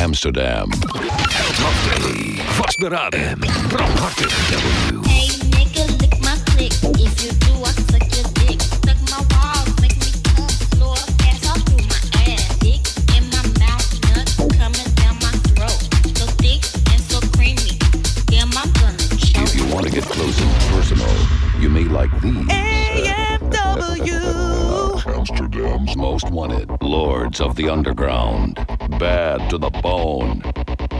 Amsterdam. Top 3. Vastberaden. Bram Hartig. W. Hey nigga, lick my click. If you do, I suck your dick. Suck my balls, make me come slow. Pass all through my ass. Dick in my mouth, nuts coming down my throat. So thick and so creamy. Damn, I'm gonna choke. If you want to get close and personal, you may like these. Uh, AMW. Amsterdam's most wanted. Lords of the Underground. Bad to the bone.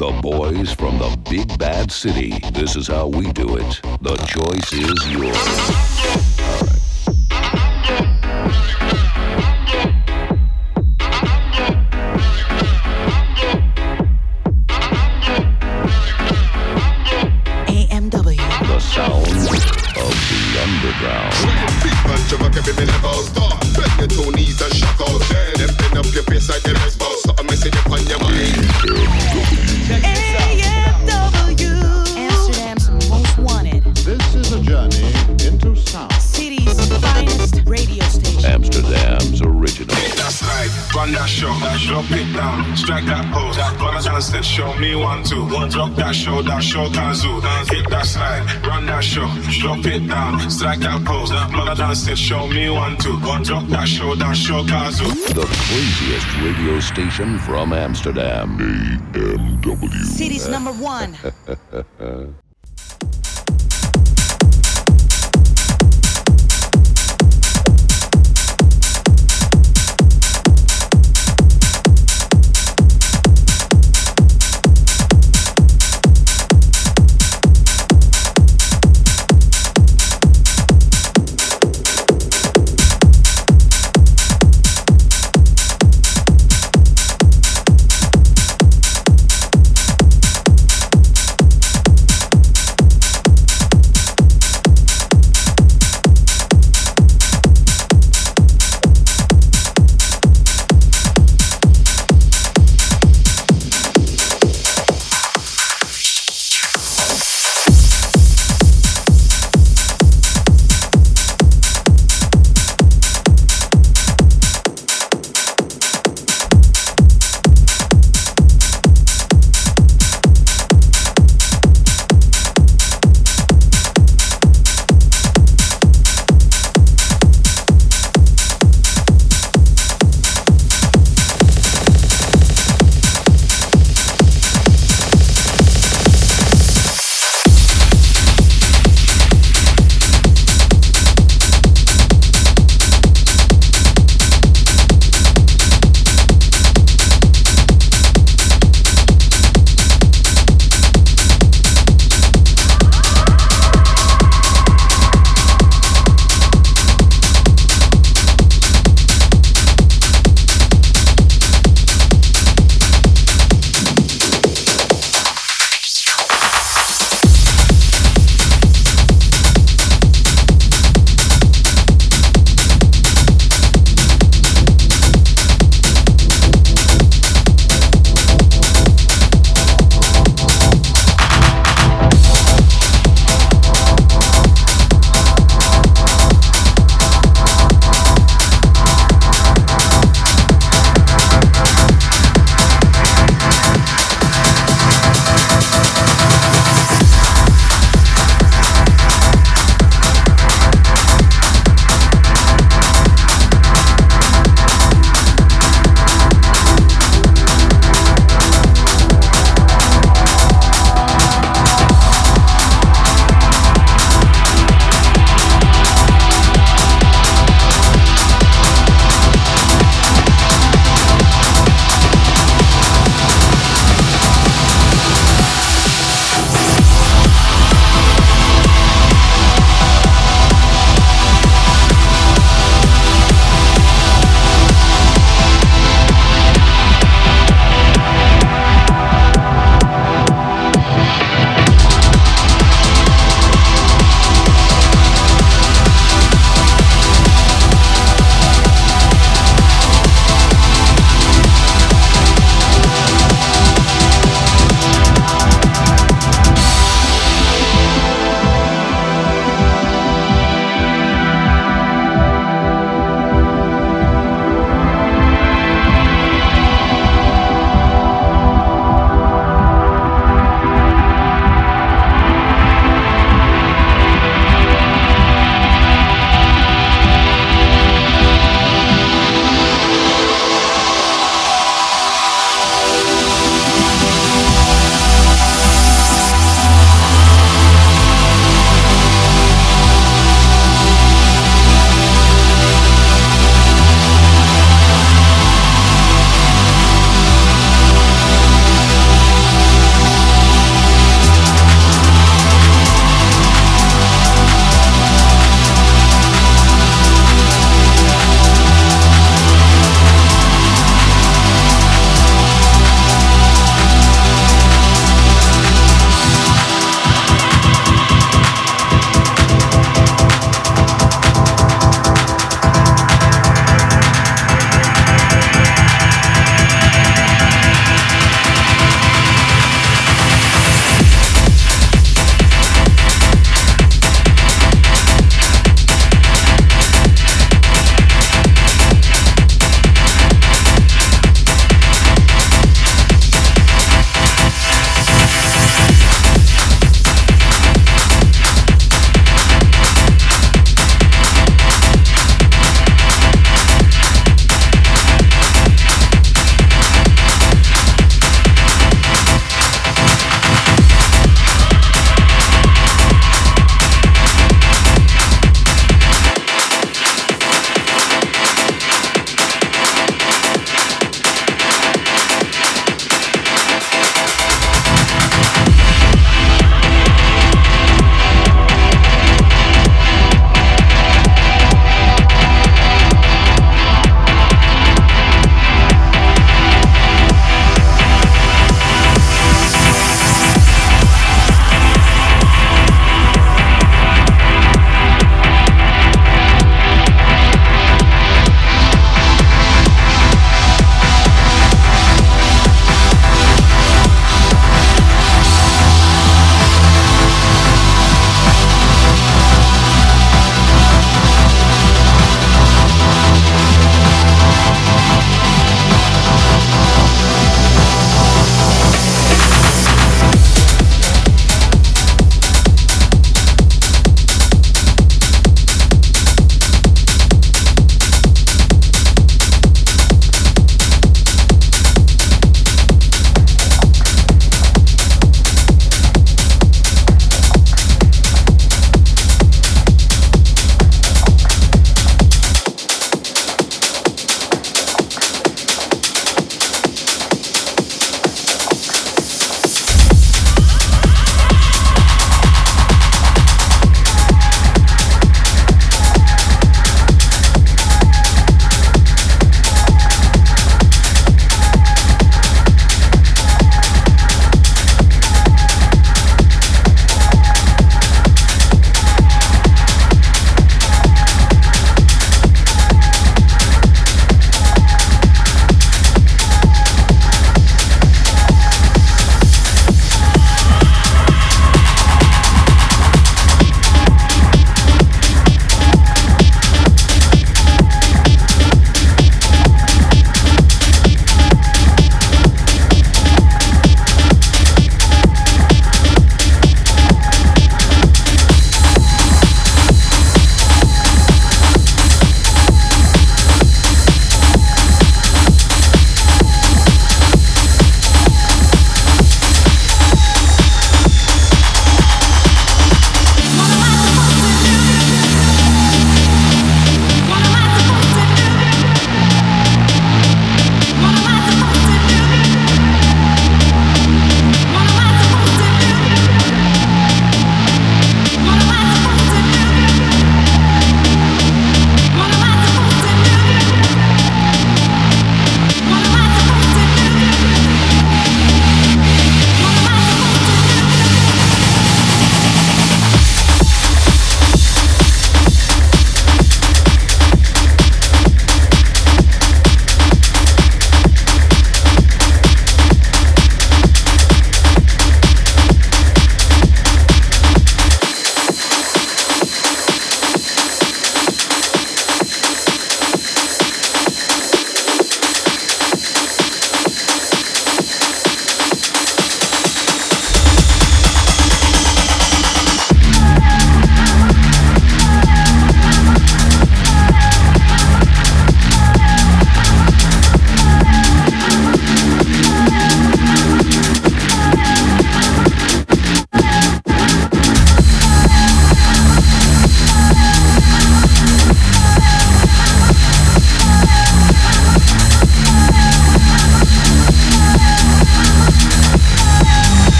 The boys from the big bad city. This is how we do it. The choice is yours. Run a chance that show me one, two. One drop that show, that show Kazu. The craziest radio station from Amsterdam. AMW. City's number one.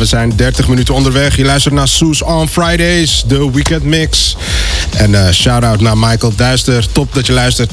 we zijn 30 minuten onderweg. Je luistert naar Soes on Fridays, de Weekend Mix. En uh, shout-out naar Michael Duister. Top dat je luistert.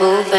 Moving.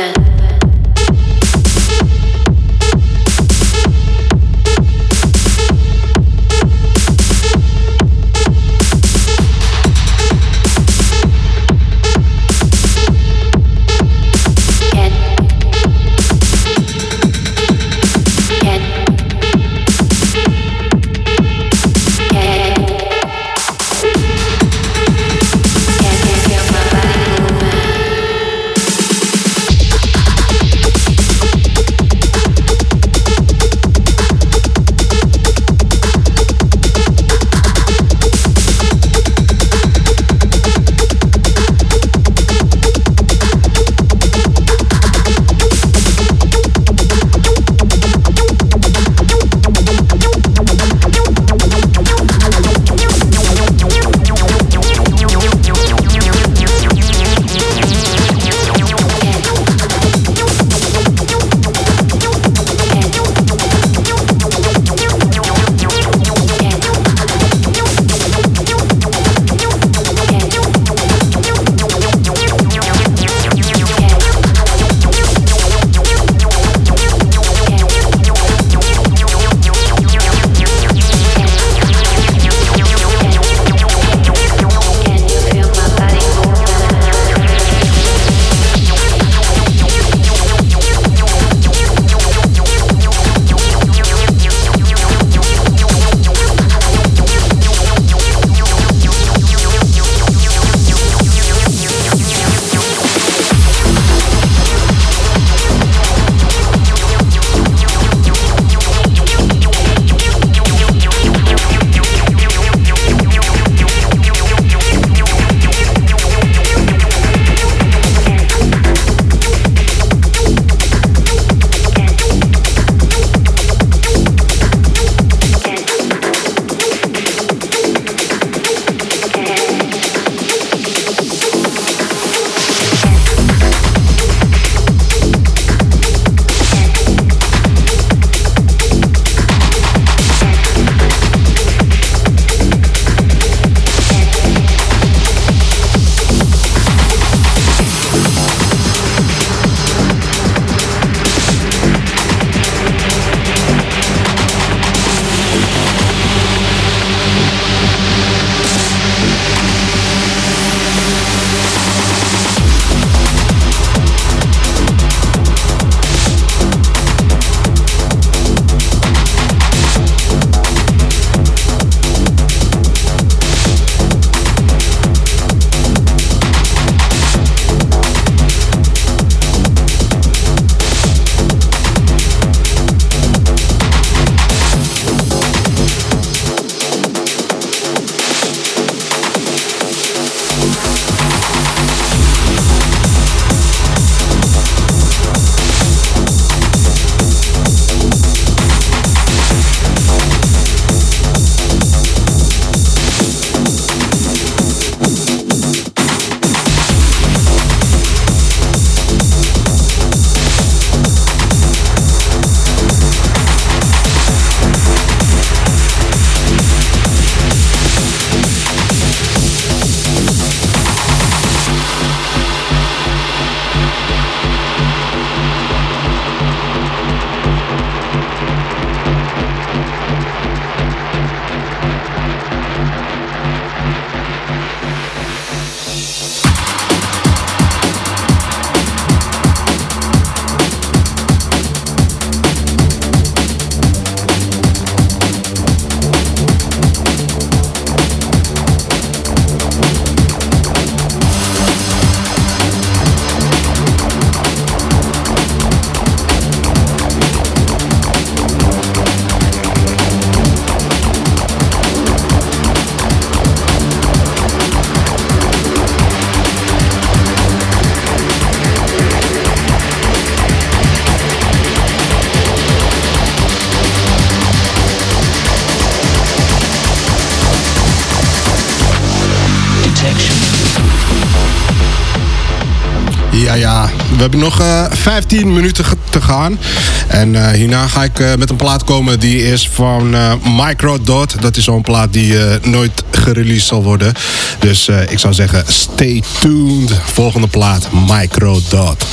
We hebben nog eh, 15 minuten ge- te gaan. En eh, hierna ga ik eh, met een plaat komen die is van eh, Microdot. Dat is zo'n plaat die eh, nooit gereleased zal worden. Dus eh, ik zou zeggen, stay tuned. Volgende plaat, Microdot.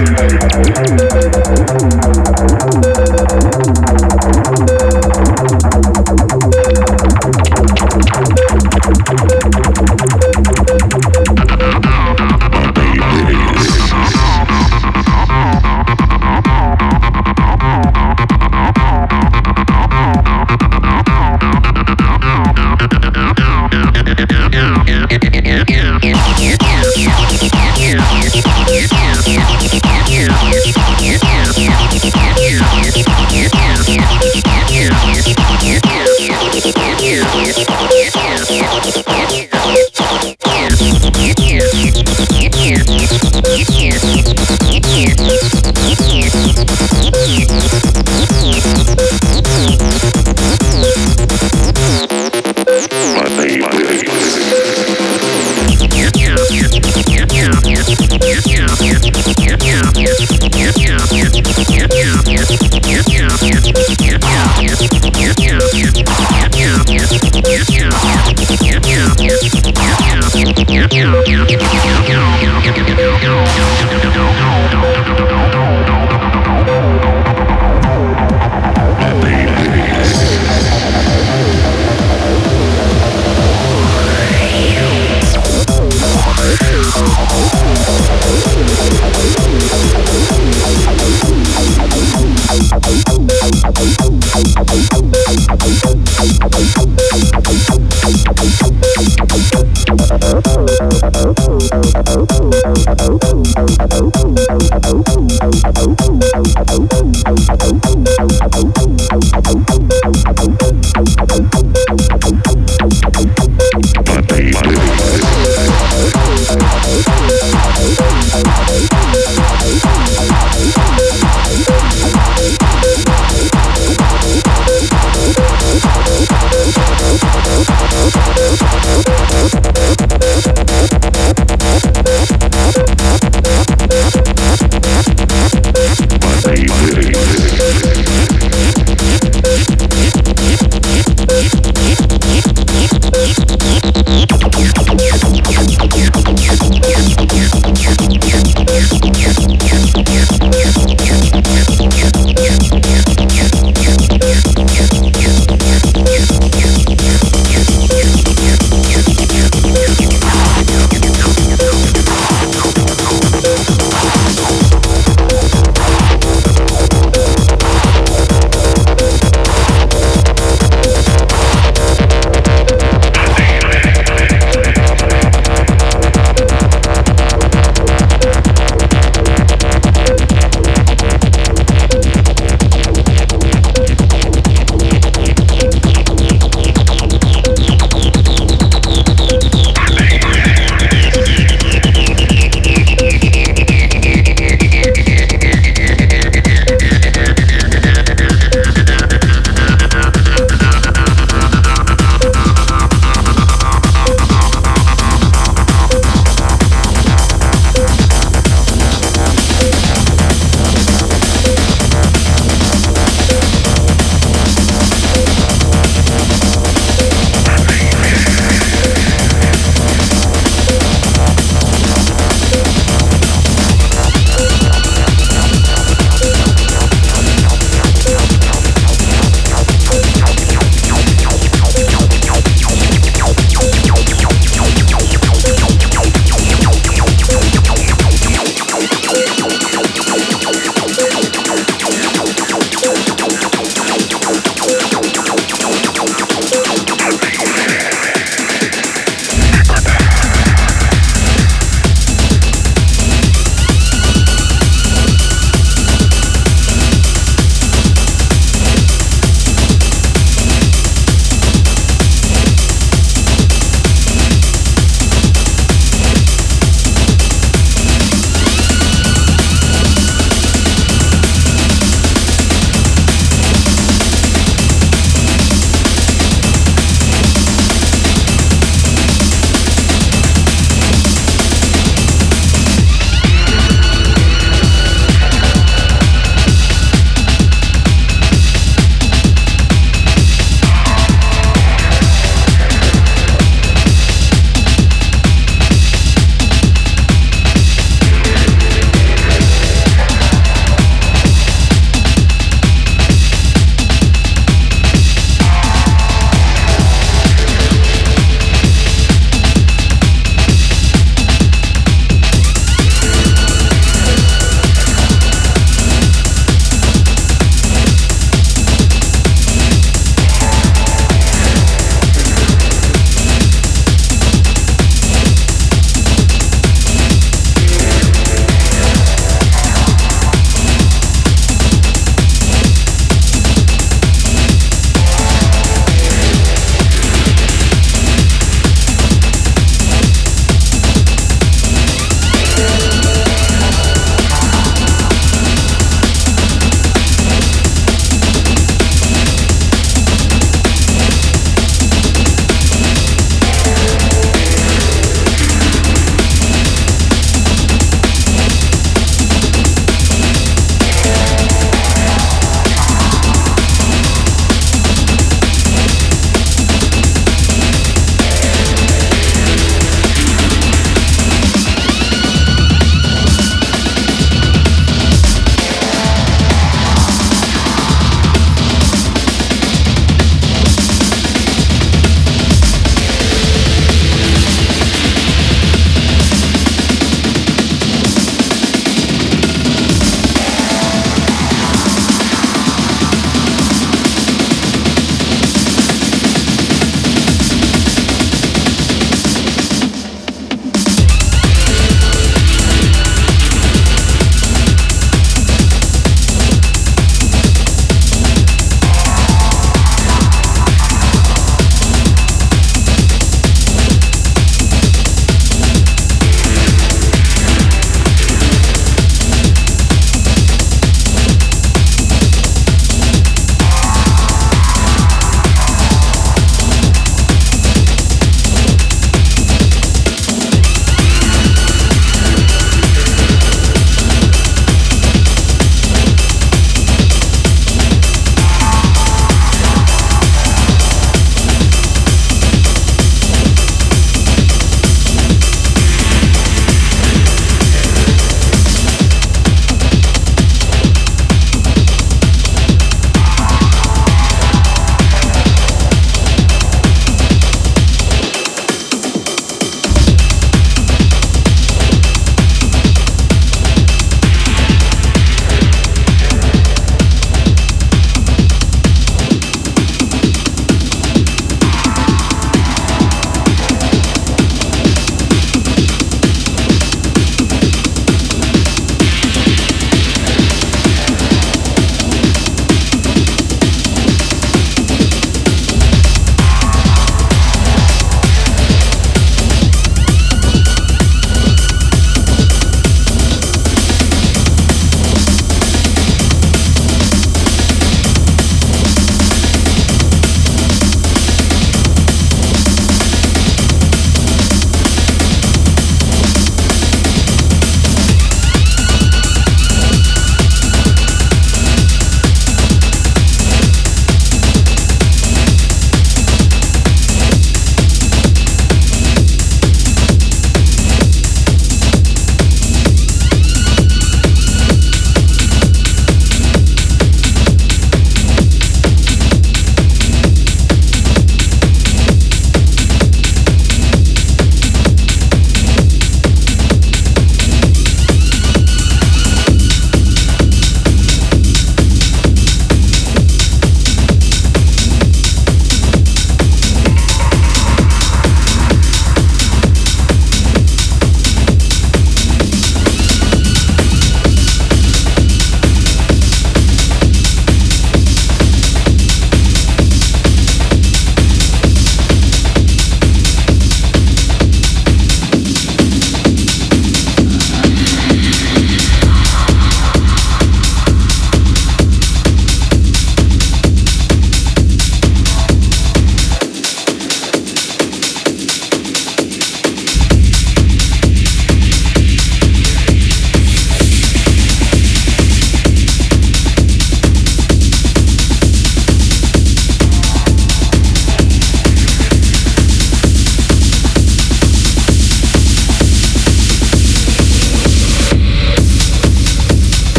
My baby.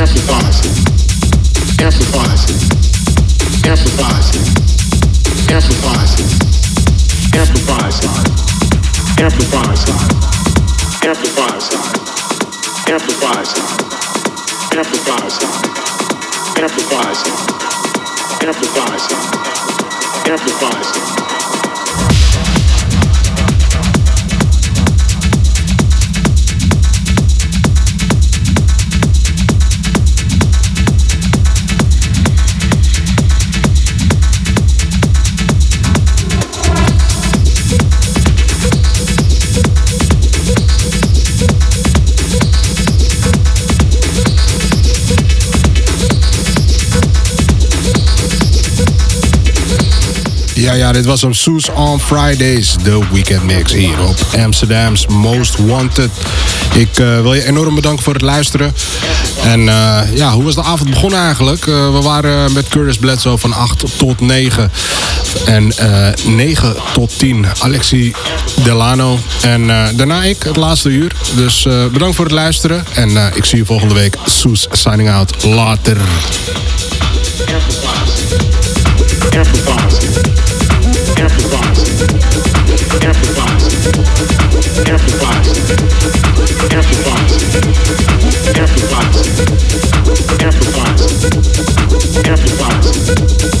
Amplifies amplifies amplifies Ja, ja, dit was op Soes on Fridays, de weekend mix hier op Amsterdam's Most Wanted. Ik eh, wil je enorm bedanken voor het luisteren. En eh, ja, hoe was de avond begonnen eigenlijk? Eh, we waren met Curtis Bledsoe van 8 tot 9. En eh 9 tot 10 Alexi Delano. En daarna ik, het laatste uur. Dus bedankt voor het luisteren. En ik zie je volgende week. Soes signing out. Later. Everybody's, everybody's, everybody's.